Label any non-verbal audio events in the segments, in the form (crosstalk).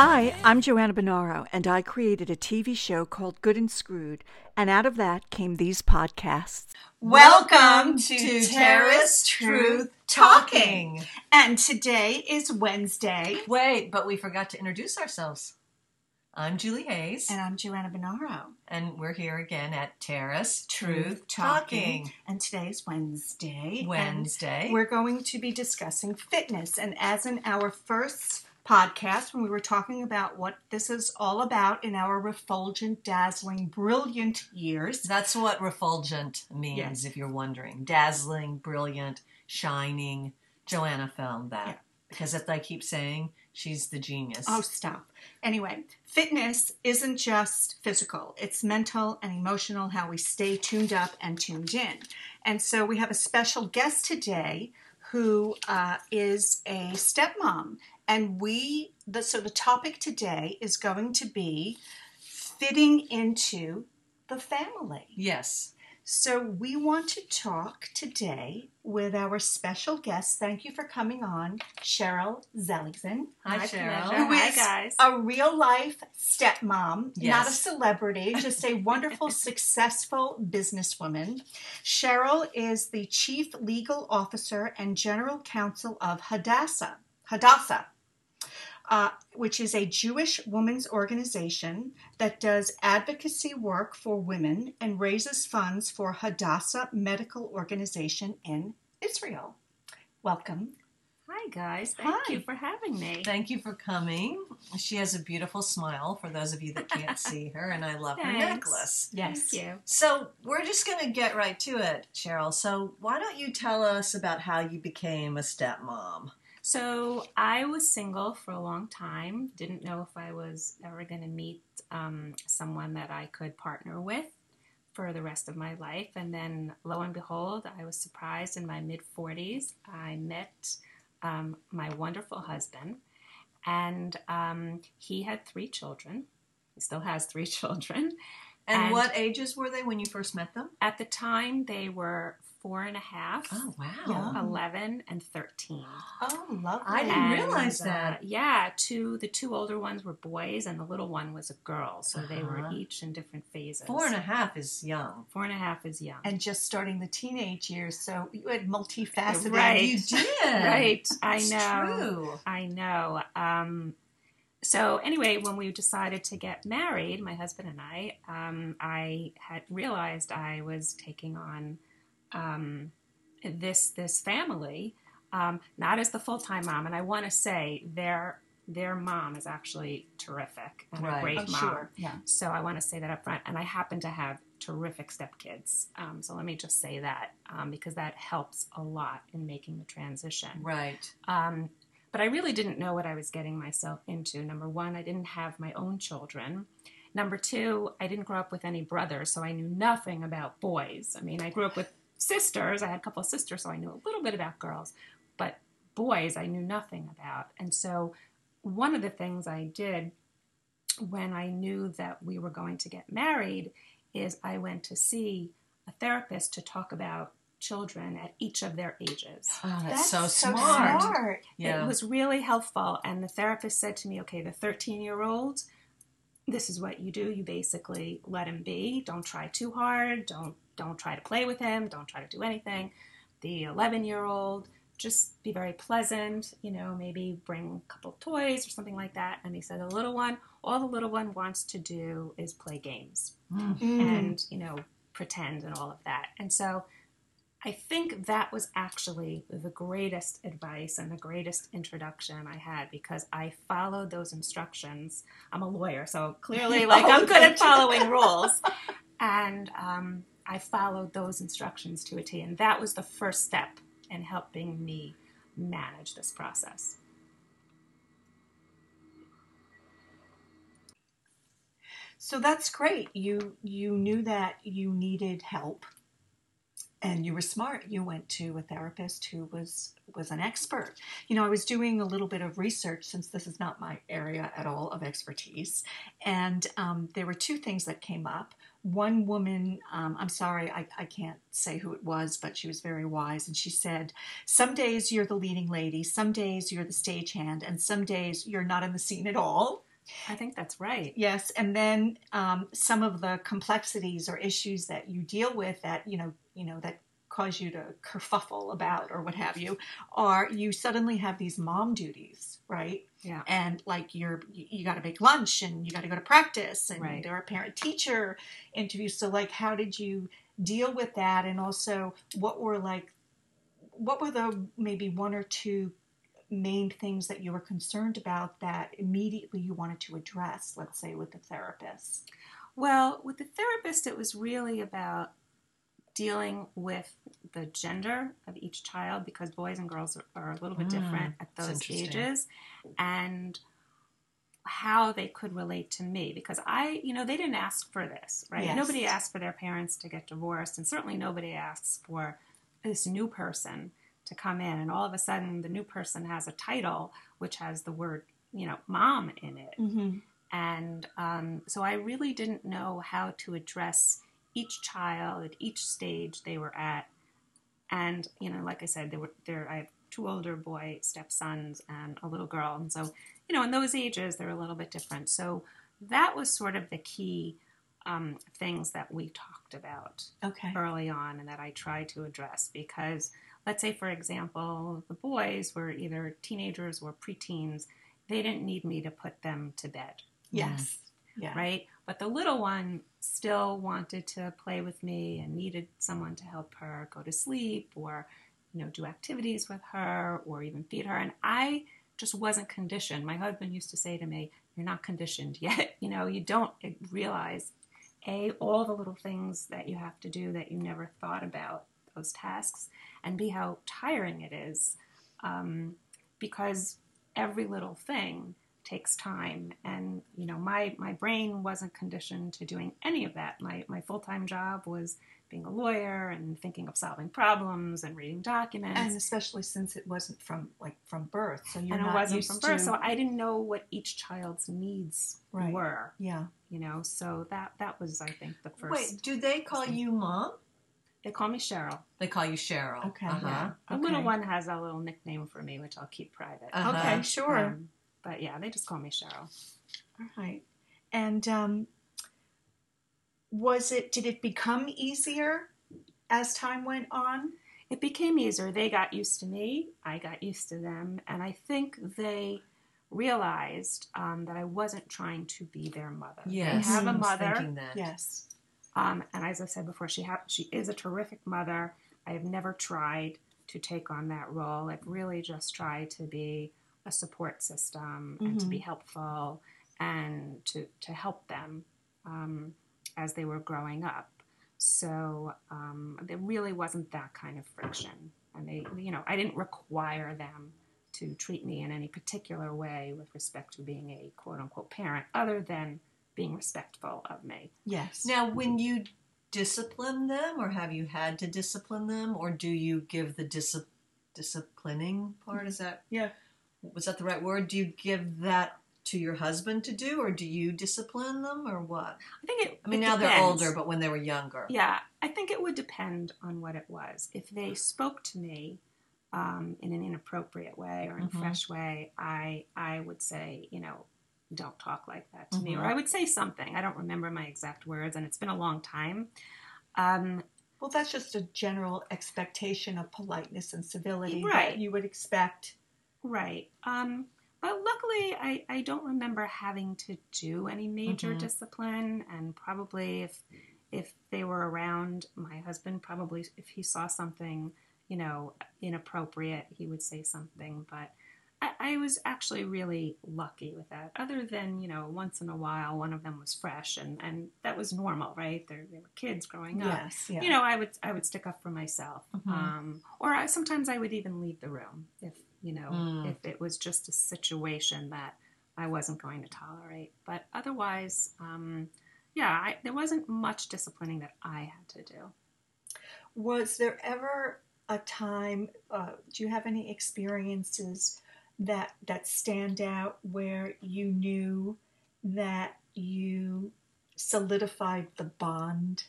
Hi, I'm Joanna Bonaro, and I created a TV show called Good and Screwed, and out of that came these podcasts. Welcome to Terrace Truth Talking. And today is Wednesday. Wait, but we forgot to introduce ourselves. I'm Julie Hayes, And I'm Joanna Bonaro. and we're here again at Terrace Truth Talking. And today is Wednesday. and Wednesday. we're going to be discussing fitness. And as in our first podcast, when we were talking about what this is all about in our refulgent, dazzling, brilliant years. That's what refulgent means, Yes. if you're wondering. Dazzling, brilliant, shining. Joanna found that. Yeah. Because as I keep saying, she's the genius. Oh, stop. Anyway, fitness isn't just physical, it's mental and emotional, how we stay tuned up and tuned in. And so we have a special guest today who uh, is a stepmom. And we, the, so the topic today is going to be fitting into the family. Yes. So we want to talk today with our special guest. Thank you for coming on, Cheryl Zelligson. Hi, My Cheryl. pleasure. Who Hi, guys. a real life stepmom, not a celebrity, just a wonderful, (laughs) successful businesswoman. Cheryl is the chief legal officer and general counsel of Hadassah. Hadassah. Uh, which is a Jewish women's organization that does advocacy work for women and raises funds for Hadassah Medical Organization in Israel. Welcome. Hi, guys. Thank Hi. you for having me. Thank you for coming. She has a beautiful smile for those of you that can't (laughs) see her, and I love her necklace. Yes. Thank you. So we're just going to get right to it, Cheryl. So why don't you tell us about how you became a stepmom? So, I was single for a long time. Didn't know if I was ever going to meet um, someone that I could partner with for the rest of my life. And then, lo and behold, I was surprised in my mid 40s. I met um, my wonderful husband, and um, he had three children. He still has three (laughs) children. And, And- what ages were they when you first met them? At the time, they were four and a half. Oh wow! Yeah. 11 and 13. Oh, lovely. I didn't And, realize uh, that. yeah, two the two older ones were boys and the little one was a girl. So they were Uh-huh. each in different phases. Four and a half is young. Four and a half is young. and just starting the teenage years. So you had multifaceted. Right. You (laughs) did, right. I know. True. I know. Um, so anyway, when we decided to get married, my husband and I, um, I had realized I was taking on um, this this family, um, not as the full time mom. And I want to say their their mom is actually terrific and Right. a great Oh, mom. sure. Yeah. So I want to say that up front. And I happen to have terrific stepkids. Um, so let me just say that um, because that helps a lot in making the transition. Right. Um, but I really didn't know what I was getting myself into. Number one, I didn't have my own children. Number two, I didn't grow up with any brothers, so I knew nothing about boys. I mean, I grew up with sisters. I had a couple of sisters, so I knew a little bit about girls. But boys, I knew nothing about. And so, one of the things I did when I knew that we were going to get married is I went to see a therapist to talk about children at each of their ages. (gasps) Oh, that's, so, so smart. smart. Yeah. It was really helpful. And the therapist said to me, okay, the 13 year old, this is what you do. You basically let him be. Don't try too hard. Don't don't try to play with him. Don't try to do anything. The 11 year old, just be very pleasant. You know, maybe bring a couple of toys or something like that. And he said, the little one, all the little one wants to do is play games Mm. and you know pretend and all of that and so i think that was actually the greatest advice and the greatest introduction i had because i followed those instructions i'm a lawyer so clearly (laughs) like i'm good at following rules and um, i followed those instructions to a t and that was the first step in helping me manage this process So that's great. You you knew that you needed help, and you were smart. You went to a therapist who was was an expert. You know, I was doing a little bit of research since this is not my area at all of expertise, and um, there were two things that came up. One woman, um, I'm sorry, I, I can't say who it was, but she was very wise, and she said, "Some days you're the leading lady, some days you're the stagehand, and some days you're not in the scene at all." I think that's right. Yes, and then um, some of the complexities or issues that you deal with that you know you know that cause you to kerfuffle about or what have you, are you suddenly have these mom duties, right? Yeah. And like you're you, you got to make lunch and you got to go to practice and Right. there are parent teacher interviews. So like, how did you deal with that? And also, what were like, what were the maybe one or two main things that you were concerned about that immediately you wanted to address, let's say with the therapist? Well, with the therapist, it was really about dealing with the gender of each child because boys and girls are, are a little bit Mm, different at those ages and how they could relate to me because I, you know, they didn't ask for this, right? Yes. Nobody asked for their parents to get divorced, and certainly nobody asks for this new person to come in, and all of a sudden the new person has a title which has the word, you know, mom in it. Mm-hmm. And um, so I really didn't know how to address each child at each stage they were at. And, you know, like I said, there were there I have two older boy stepsons and a little girl. And so, you know, in those ages they're a little bit different. So that was sort of the key um, things that we talked about Okay. early on and that I try to address because let's say for example the boys were either teenagers or preteens they didn't need me to put them to bed Yes. Yeah. right but the little one still wanted to play with me and needed someone to help her go to sleep or you know do activities with her or even feed her. And I just wasn't conditioned. My husband used to say to me you're not conditioned (laughs) yet. You know you don't realize a all the little things that you have to do that you never thought about those tasks and b how tiring it is um, because every little thing takes time and you know my my brain wasn't conditioned to doing any of that my my full-time job was being a lawyer and thinking of solving problems and reading documents And especially since it wasn't from like from birth, so you're and not it wasn't used from birth to. so i didn't know what each child's needs Right. were yeah. you know so that that was i think the first Wait, do they call you mom? they call me cheryl They call you Cheryl. Okay. Uh-huh. yeah the Okay. little one has a little nickname for me which i'll keep private Uh-huh. Okay. Sure. Um, but yeah they just call me cheryl All right. And um, was it? Did it become easier as time went on? it became easier. They got used to me, I got used to them, and I think they realized um, that I wasn't trying to be their mother. Yes. They have I a was mother, thinking that. Yes. um, and as I said before, she ha- she is a terrific mother. I have never tried to take on that role. I've really just tried to be a support system and to be helpful and to to help them um, as they were growing up. So um, there really wasn't that kind of friction, and they, you know, I didn't require them to treat me in any particular way with respect to being a quote unquote parent, other than being respectful of me. Yes. Now, when you discipline them, or have you had to discipline them, or do you give the dis- disciplining part? Is that Yeah. Was that the right word? Do you give that to your husband to do, or do you discipline them, or what? I think it. I mean, it now they're older, but when they were younger, Yeah, I think it would depend on what it was. If they spoke to me um, in an inappropriate way or in Mhm. a fresh way, I I would say, you know, don't talk like that to me, Mhm. or I would say something. I don't remember my exact words, and it's been a long time. Um, Well, that's just a general expectation of politeness and civility Right. that you would expect. Right. Um, but luckily, I, I don't remember having to do any major Mhm. discipline, and probably if if they were around, my husband probably if he saw something, you know, inappropriate, he would say something. But I, I was actually really lucky with that. Other than you know, once in a while, one of them was fresh, and and that was normal, right? They they were kids growing up. Yes. Yeah. You know, I would I would stick up for myself, Mhm. um, or I, sometimes I would even leave the room if you know Mm. if it was just a situation that I wasn't going to tolerate. But otherwise, um, yeah, I, there wasn't much disciplining that I had to do. Was there ever a time? Uh, do you have any experiences that that stand out where you knew that you solidified the bond?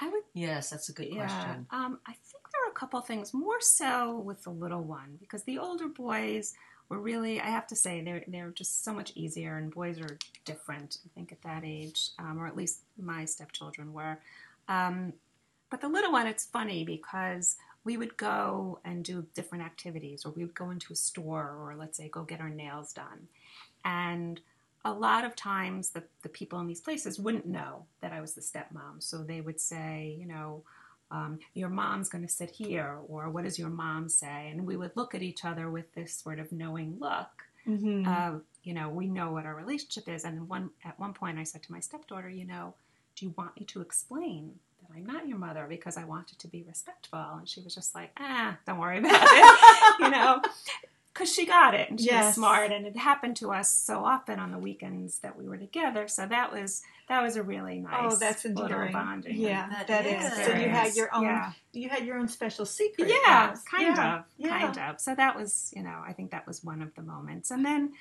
I would Yes, that's a good Yeah, question. um, I think there are a couple things more so with the little one because the older boys were really, I have to say, they're they're just so much easier, and boys are different. I think at that age, um, or at least my stepchildren were. Um, but the little one, it's funny because we would go and do different activities, or we would go into a store, or let's say go get our nails done, and a lot of times the, the people in these places wouldn't know that I was the stepmom. So they would say, you know, um, your mom's going to sit here, or what does your mom say? And we would look at each other with this sort of knowing look. Mm-hmm. Of, you know, we know what our relationship is. And one at one point, I said to my stepdaughter, you know, do you want me to explain that I'm not your mother because I wanted to be respectful? And she was just like, ah, don't worry about it, (laughs) you know because she got it and she Yes. was smart and it happened to us so often on the weekends that we were together so that was that was a really nice oh, that's little endearing. bonding Yeah, That that is. is. So you had your own. yeah, You had your own special secret. yeah almost. kind Yeah. of Yeah. kind of so that was you know i think that was one of the moments and then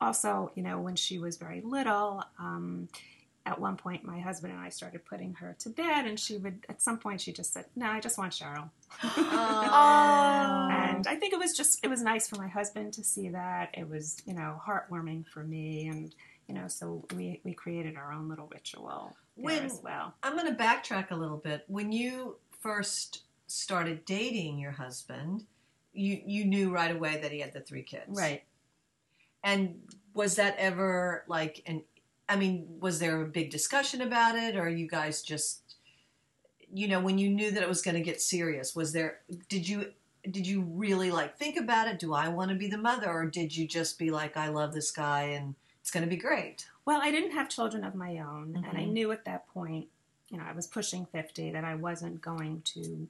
also you know when she was very little um at one point my husband and i started putting her to bed and she would at some point she just said no i just want cheryl Oh. (laughs) and I think it was just it was nice for my husband to see that. It was you know heartwarming for me, and you know so we we created our own little ritual When- as well. I'm going to backtrack a little bit. When you first started dating your husband, you you knew right away that he had the three kids, Right. And was that ever like an? I mean, was there a big discussion about it, or you guys just, you know, when you knew that it was going to get serious, was there? Did you did you really like think about it? Do I want to be the mother, or did you just be like, I love this guy and it's going to be great? Well, I didn't have children of my own, and I Mhm. knew at that point, you know, I was pushing fifty that I wasn't going to,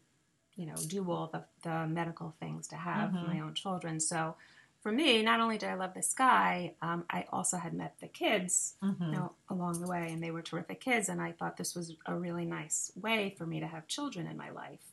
you know, do all the the medical things to have Mhm. my own children. So. For me, not only did I love this guy, um, I also had met the kids Mm-hmm. you know, along the way, and they were terrific kids. And I thought this was a really nice way for me to have children in my life.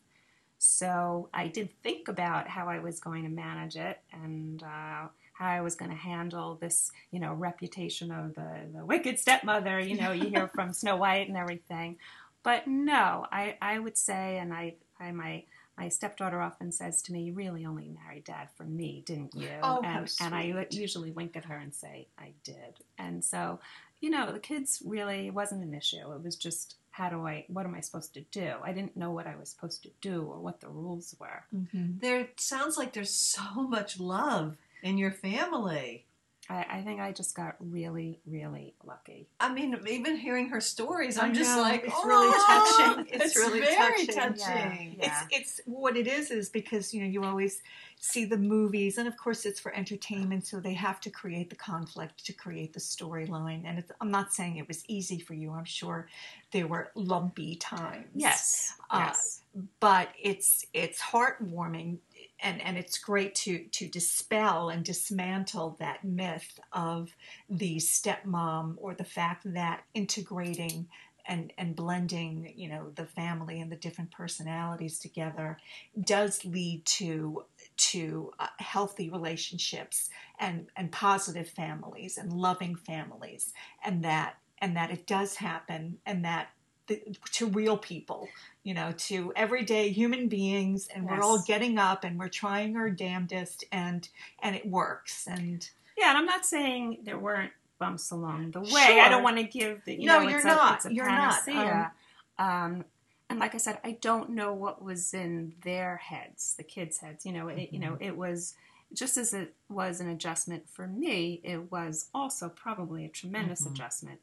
So I did think about how I was going to manage it and uh, how I was going to handle this, you know, reputation of the, the wicked stepmother. You know, you hear (laughs) from Snow White and everything. But no, I, I would say, and I, I my my stepdaughter often says to me, "You really only married Dad for me, didn't you?" Oh, how and, and I usually wink at her and say, "I did." And so, you know, the kids really wasn't an issue. It was just how do I, what am I supposed to do? I didn't know what I was supposed to do or what the rules were. Mhm. There sounds like there's so much love in your family. I, I think I just got really, really lucky. I mean, even hearing her stories, I I'm just know, like, it's oh, really touching. (laughs) It's really very touching. touching. Yeah. It's it's what it is is because you know you always see the movies and of course it's for entertainment so they have to create the conflict to create the storyline and it's, I'm not saying it was easy for you I'm sure there were lumpy times Yes. Uh, yes. but it's it's heartwarming and and it's great to to dispel and dismantle that myth of the stepmom or the fact that integrating and and blending you know the family and the different personalities together does lead to to uh, healthy relationships and and positive families and loving families and that and that it does happen and that the, to real people you know to everyday human beings and we're all getting up and we're trying our damnedest and and it works and Yeah, and I'm not saying there weren't bumps along the way. Sure. I don't want to give the you No, know you're it's not. a, You're not. panacea. Um, and like I said, I don't know what was in their heads, the kids' heads. You know, it, you know, it was just as it was an adjustment for me. It was also probably a tremendous Mhm. adjustment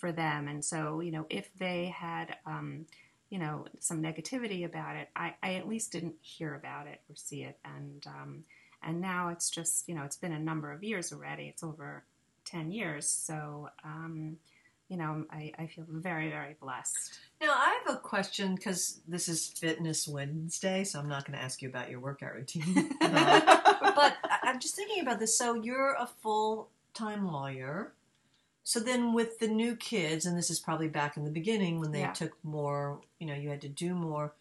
for them. And so, you know, if they had, um, you know, some negativity about it, I, I at least didn't hear about it or see it. And um, and now it's just, you know, it's been a number of years already. It's over ten years. So, um, you know, I, I feel very, very blessed. Now, I have a question because this is Fitness Wednesday, so I'm not going to ask you about your workout routine. (laughs) but I'm just thinking about this. So, you're a full time lawyer. So, then with the new kids, and this is probably back in the beginning when they Yeah. took more, you know, you had to do more.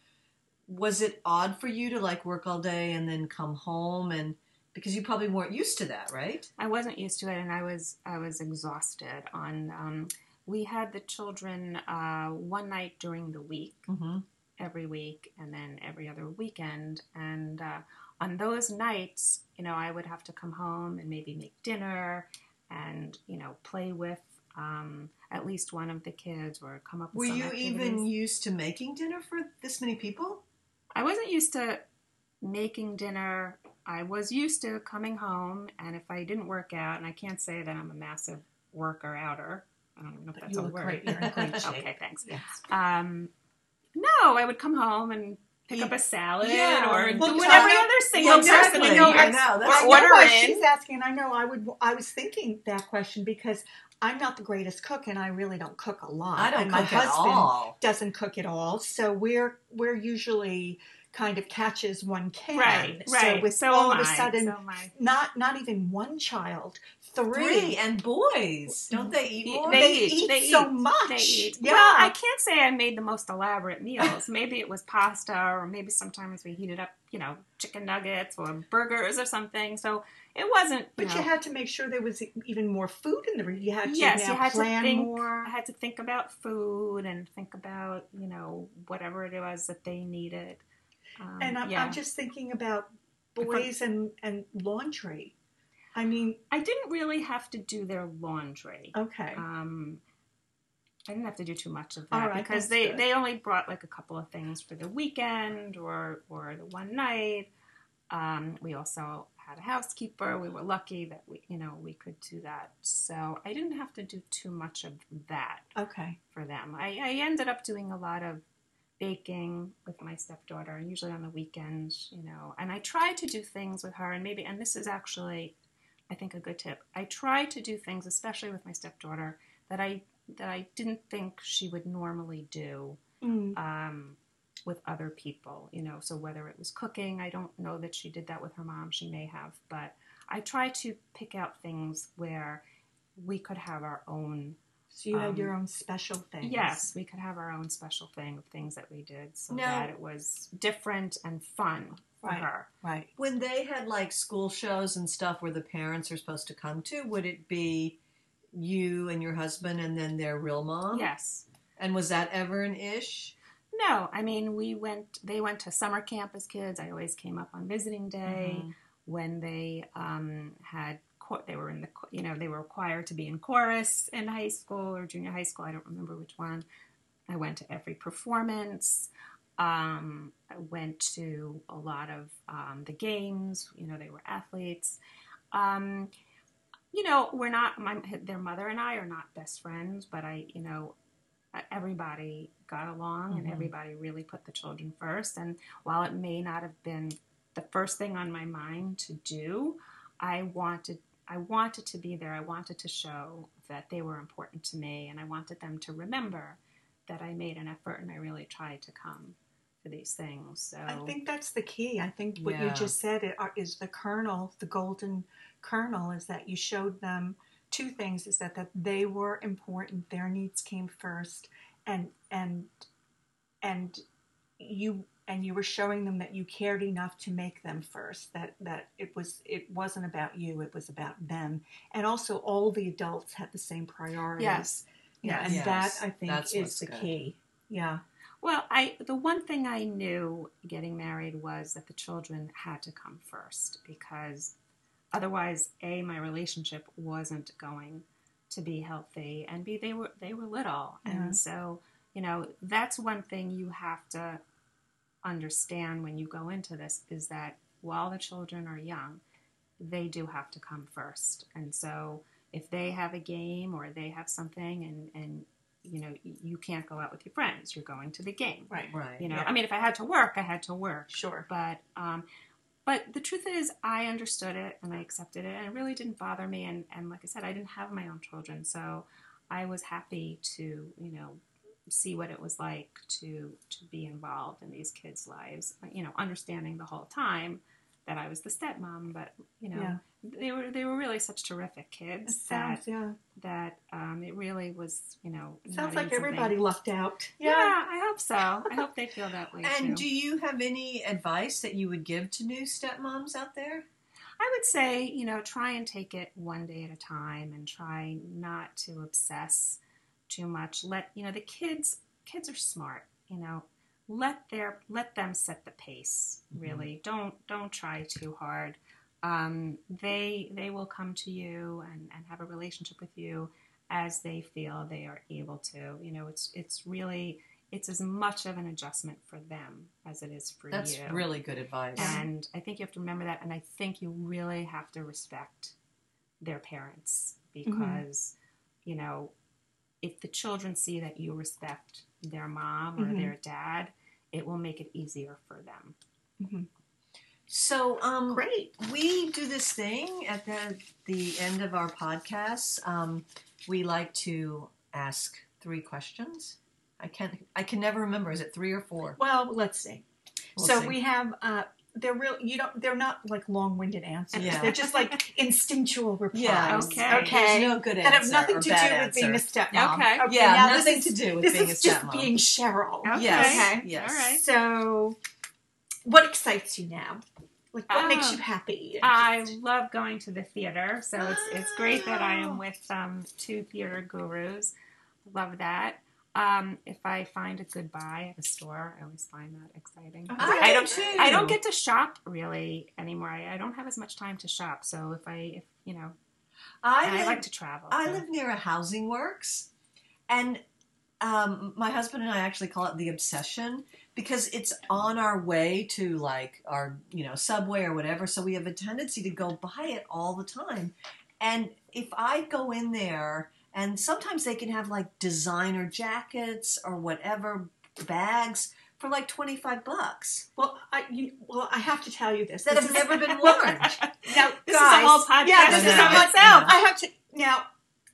was it odd for you to like work all day and then come home and because you probably weren't used to that, right? I wasn't used to it, and I was I was exhausted. On um, we had the children uh, one night during the week, Mm-hmm. every week, and then every other weekend. And uh, on those nights, you know, I would have to come home and maybe make dinner, and you know, play with um, at least one of the kids, or come up. Were with some you activities. even used to making dinner for this many people? I wasn't used to making dinner. I was used to coming home, and if I didn't work out, and I can't say that I'm a massive worker outer. I don't even know if that's You a look word. great. You're in great (laughs) shape. okay, thanks. Yes. Um, no, I would come home and pick up a salad Yeah, or well, do what Tara- other single person exactly. in You know, I know, or that's- I know she's asking, and I know I would. I was thinking that question because I'm not the greatest cook, and I really don't cook a lot. I don't and my cook at husband all. doesn't cook at all, so we're we're usually kind of catches one can. Right, So right. with So all am of a I, sudden, so I. not not even one child, three. Three and boys, don't they eat more? They, They eat, eat they so eat, much. They eat. Yeah. Well, I can't say I made the most elaborate meals. maybe it was pasta, or maybe sometimes we heated up, you know, chicken nuggets or burgers or something. So it wasn't. You But know, you had to make sure there was even more food in the. re- You had to yes, you had to plan think. more. I had to think about food and think about you know whatever it was that they needed. Um, And I'm, yeah. I'm just thinking about If I- boys and, and laundry. I mean, I didn't really have to do their laundry. okay. Um, I didn't have to do too much of that right, because they, good. they only brought like a couple of things for the weekend or or the one night. Um, we also had a housekeeper. We were lucky that we you know we could do that. So I didn't have to do too much of that okay. for them. I, I ended up doing a lot of baking with my stepdaughter, and usually on the weekends, you know. And I try to do things with her, and maybe, and this is actually, I think, a good tip. I try to do things, especially with my stepdaughter, that I that I didn't think she would normally do Mm. um, with other people, you know. So whether it was cooking, I don't know that she did that with her mom. She may have, but I try to pick out things where we could have our own So you had Um, your own special thing. Yes, we could have our own special thing of things that we did so Now- that it was different and fun Right. her. Right. When they had like school shows and stuff where the parents are supposed to come to, would it be you and your husband and then their real mom? Yes. And was that ever an ish? No, I mean we went. They went to summer camp as kids. I always came up on visiting day Mm-hmm. when they um, had. They were in the. You know, they were required to be in chorus in high school or junior high school. I don't remember which one. I went to every performance. Um, I went to a lot of um, the games. You know, they were athletes. Um, you know, we're not. My their mother and I are not best friends, but I, you know, everybody got along and Mhm. everybody really put the children first. And while it may not have been the first thing on my mind to do, I wanted I wanted to be there. I wanted to show that they were important to me, and I wanted them to remember that I made an effort and I really tried to come to these things. So I think that's the key. I think what you just said are- is the kernel, the golden kernel, is that you showed them two things: is that that they were important, their needs came first, and and and you and you were showing them that you cared enough to make them first. That that it was it wasn't about you; it was about them. And also, all the adults had the same priorities. Yes. Know, Yes. and Yes. that I think That's is the good. key. Yeah. Well, I the one thing I knew getting married was that the children had to come first because otherwise, a my relationship wasn't going to be healthy, and b they were they were little, Yeah. and mm-hmm. so you know that's one thing you have to understand when you go into this is that while the children are young, they do have to come first, and so if they have a game or they have something and and you know you can't go out with your friends you're going to the game Right. Right. you know Yeah. i mean if i had to work i had to work Sure. but um but the truth is i understood it and i accepted it and it really didn't bother me and and like i said i didn't have my own children so i was happy to you know see what it was like to to be involved in these kids lives you know understanding the whole time that i was the stepmom but you know Yeah. They were they were really such terrific It kids sounds that yeah. that um, it really was you know Sounds like even something- everybody lucked out. yeah, I hope so. I hope they feel that way And too. do you have any advice that you would give to new stepmoms out there? I would say, you know, try and take it one day at a time and try not to obsess too much. Let, you know, the kids kids are smart, you know. Let their let them set the pace, really. Don't don't try too hard. Um, they they will come to you and, and have a relationship with you as they feel they are able to. You know, it's it's really it's as much of an adjustment for them as it is for That's you. That's really good advice. And I think you have to remember that. And I think you really have to respect their parents because, you know, if the children see that you respect their mom or Mhm. their dad, it will make it easier for them. So, um, Great. we do this thing at the the end of our podcasts. Um, we like to ask three questions. I can I can never remember. Is it three or four? Well, let's see. We'll so see. we have uh they're real you don't they're not like long-winded answers. Yeah. They're just like (laughs) instinctual replies. Yeah. Okay. Okay. There's no good That answer have nothing to do bad with being a answer. stepmom. Okay. Yeah, now nothing this to do with this being is a just being Cheryl. Okay. Yes. Okay. Yes. All right. So what excites you now? Like what makes Oh. you happy? I love going to the theater, so it's it's great that I am with um, two theater gurus. Love that. Um, if I find a good buy at a store, I always find that exciting. I I do don't. too. I don't get to shop really anymore. I, I don't have as much time to shop. So if I, if you know, I, and I like to travel. I so. live near a housing works, and um, my husband and I actually call it the obsession because it's on our way to like our you know subway or whatever. So we have a tendency to go buy it all the time, and if I go in there, and sometimes they can have like designer jackets or whatever bags for like twenty five bucks well, I you, well, I have to tell you this. that This have never been (laughs) worn. Now, This is a guys, whole podcast Yeah, this in is myself. Yeah. I have to now.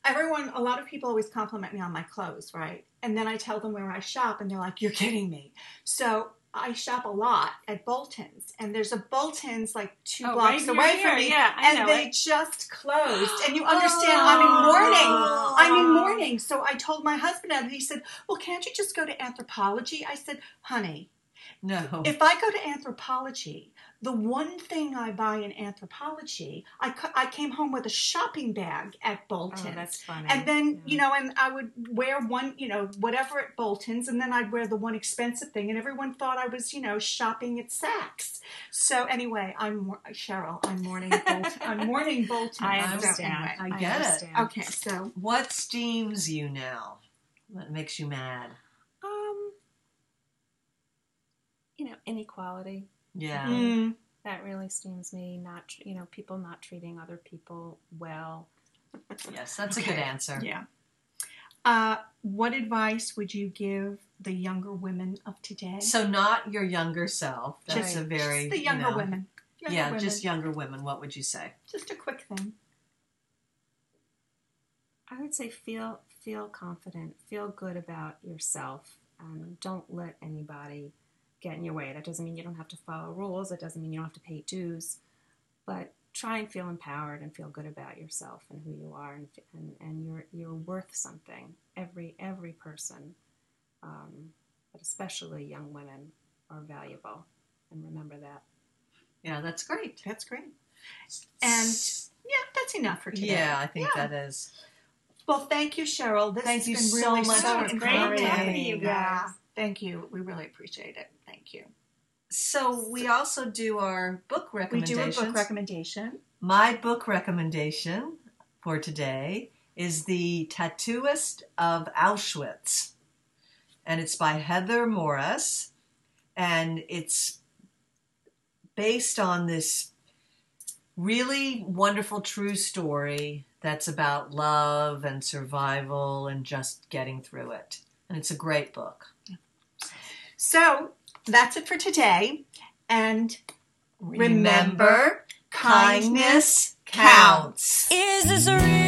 Everyone, a lot of people always compliment me on my clothes, right? And then I tell them where I shop, and they're like, "You're kidding me." So I shop a lot at Bolton's, and there's a Bolton's like two Oh, blocks right away here, from me, yeah, and they it. just closed. And you (gasps) understand, I'm in mourning. Oh. I'm in mourning. So I told my husband, and he said, "Well, can't you just go to Anthropologie?" I said, "Honey, No. if I go to Anthropologie, the one thing I buy in Anthropologie, I, cu- I came home with a shopping bag at Oh, Bolton's. that's funny. and then, Yeah. you know, and I would wear one, you know, whatever at Bolton's, and then I'd wear the one expensive thing, and everyone thought I was, you know, shopping at Saks. So anyway, I'm Cheryl. I'm mourning (laughs) Bolton. I'm mourning Bolton's. I understand. anyway. I get it. understand. Okay, so What steams you now? What makes you mad? Um, you know, inequality. Yeah. mm, That really steams me. Not, you know, people not treating other people well. Yes, that's a good answer. yeah. Uh, what advice would you give the younger women of today? So not your younger self. That's Just- a very just the you younger know- women. Younger yeah, women. just younger women. What would you say? just a quick thing. I would say feel feel confident, feel good about yourself, and don't let anybody get in your way. That doesn't mean you don't have to follow rules. That doesn't mean you don't have to pay dues, but try and feel empowered and feel good about yourself and who you are, and and, and you're you're worth something. Every every person, um, but especially young women, are valuable, and remember that. Yeah, that's great. That's great. And yeah, that's enough for today. Yeah, I think Yeah. that is. Well, thank you, Cheryl. This Thank has you been so really much so for great encouraging. talking to you Yeah. guys. Thank you. We really appreciate it. Thank you. So we also do our book recommendation. We do a book recommendation. My book recommendation for today is The Tattooist of Auschwitz. And it's by Heather Morris. And it's based on this really wonderful true story that's about love and survival and just getting through it. And it's a great book. So that's it for today. And remember, Remember, kindness counts. Is this a real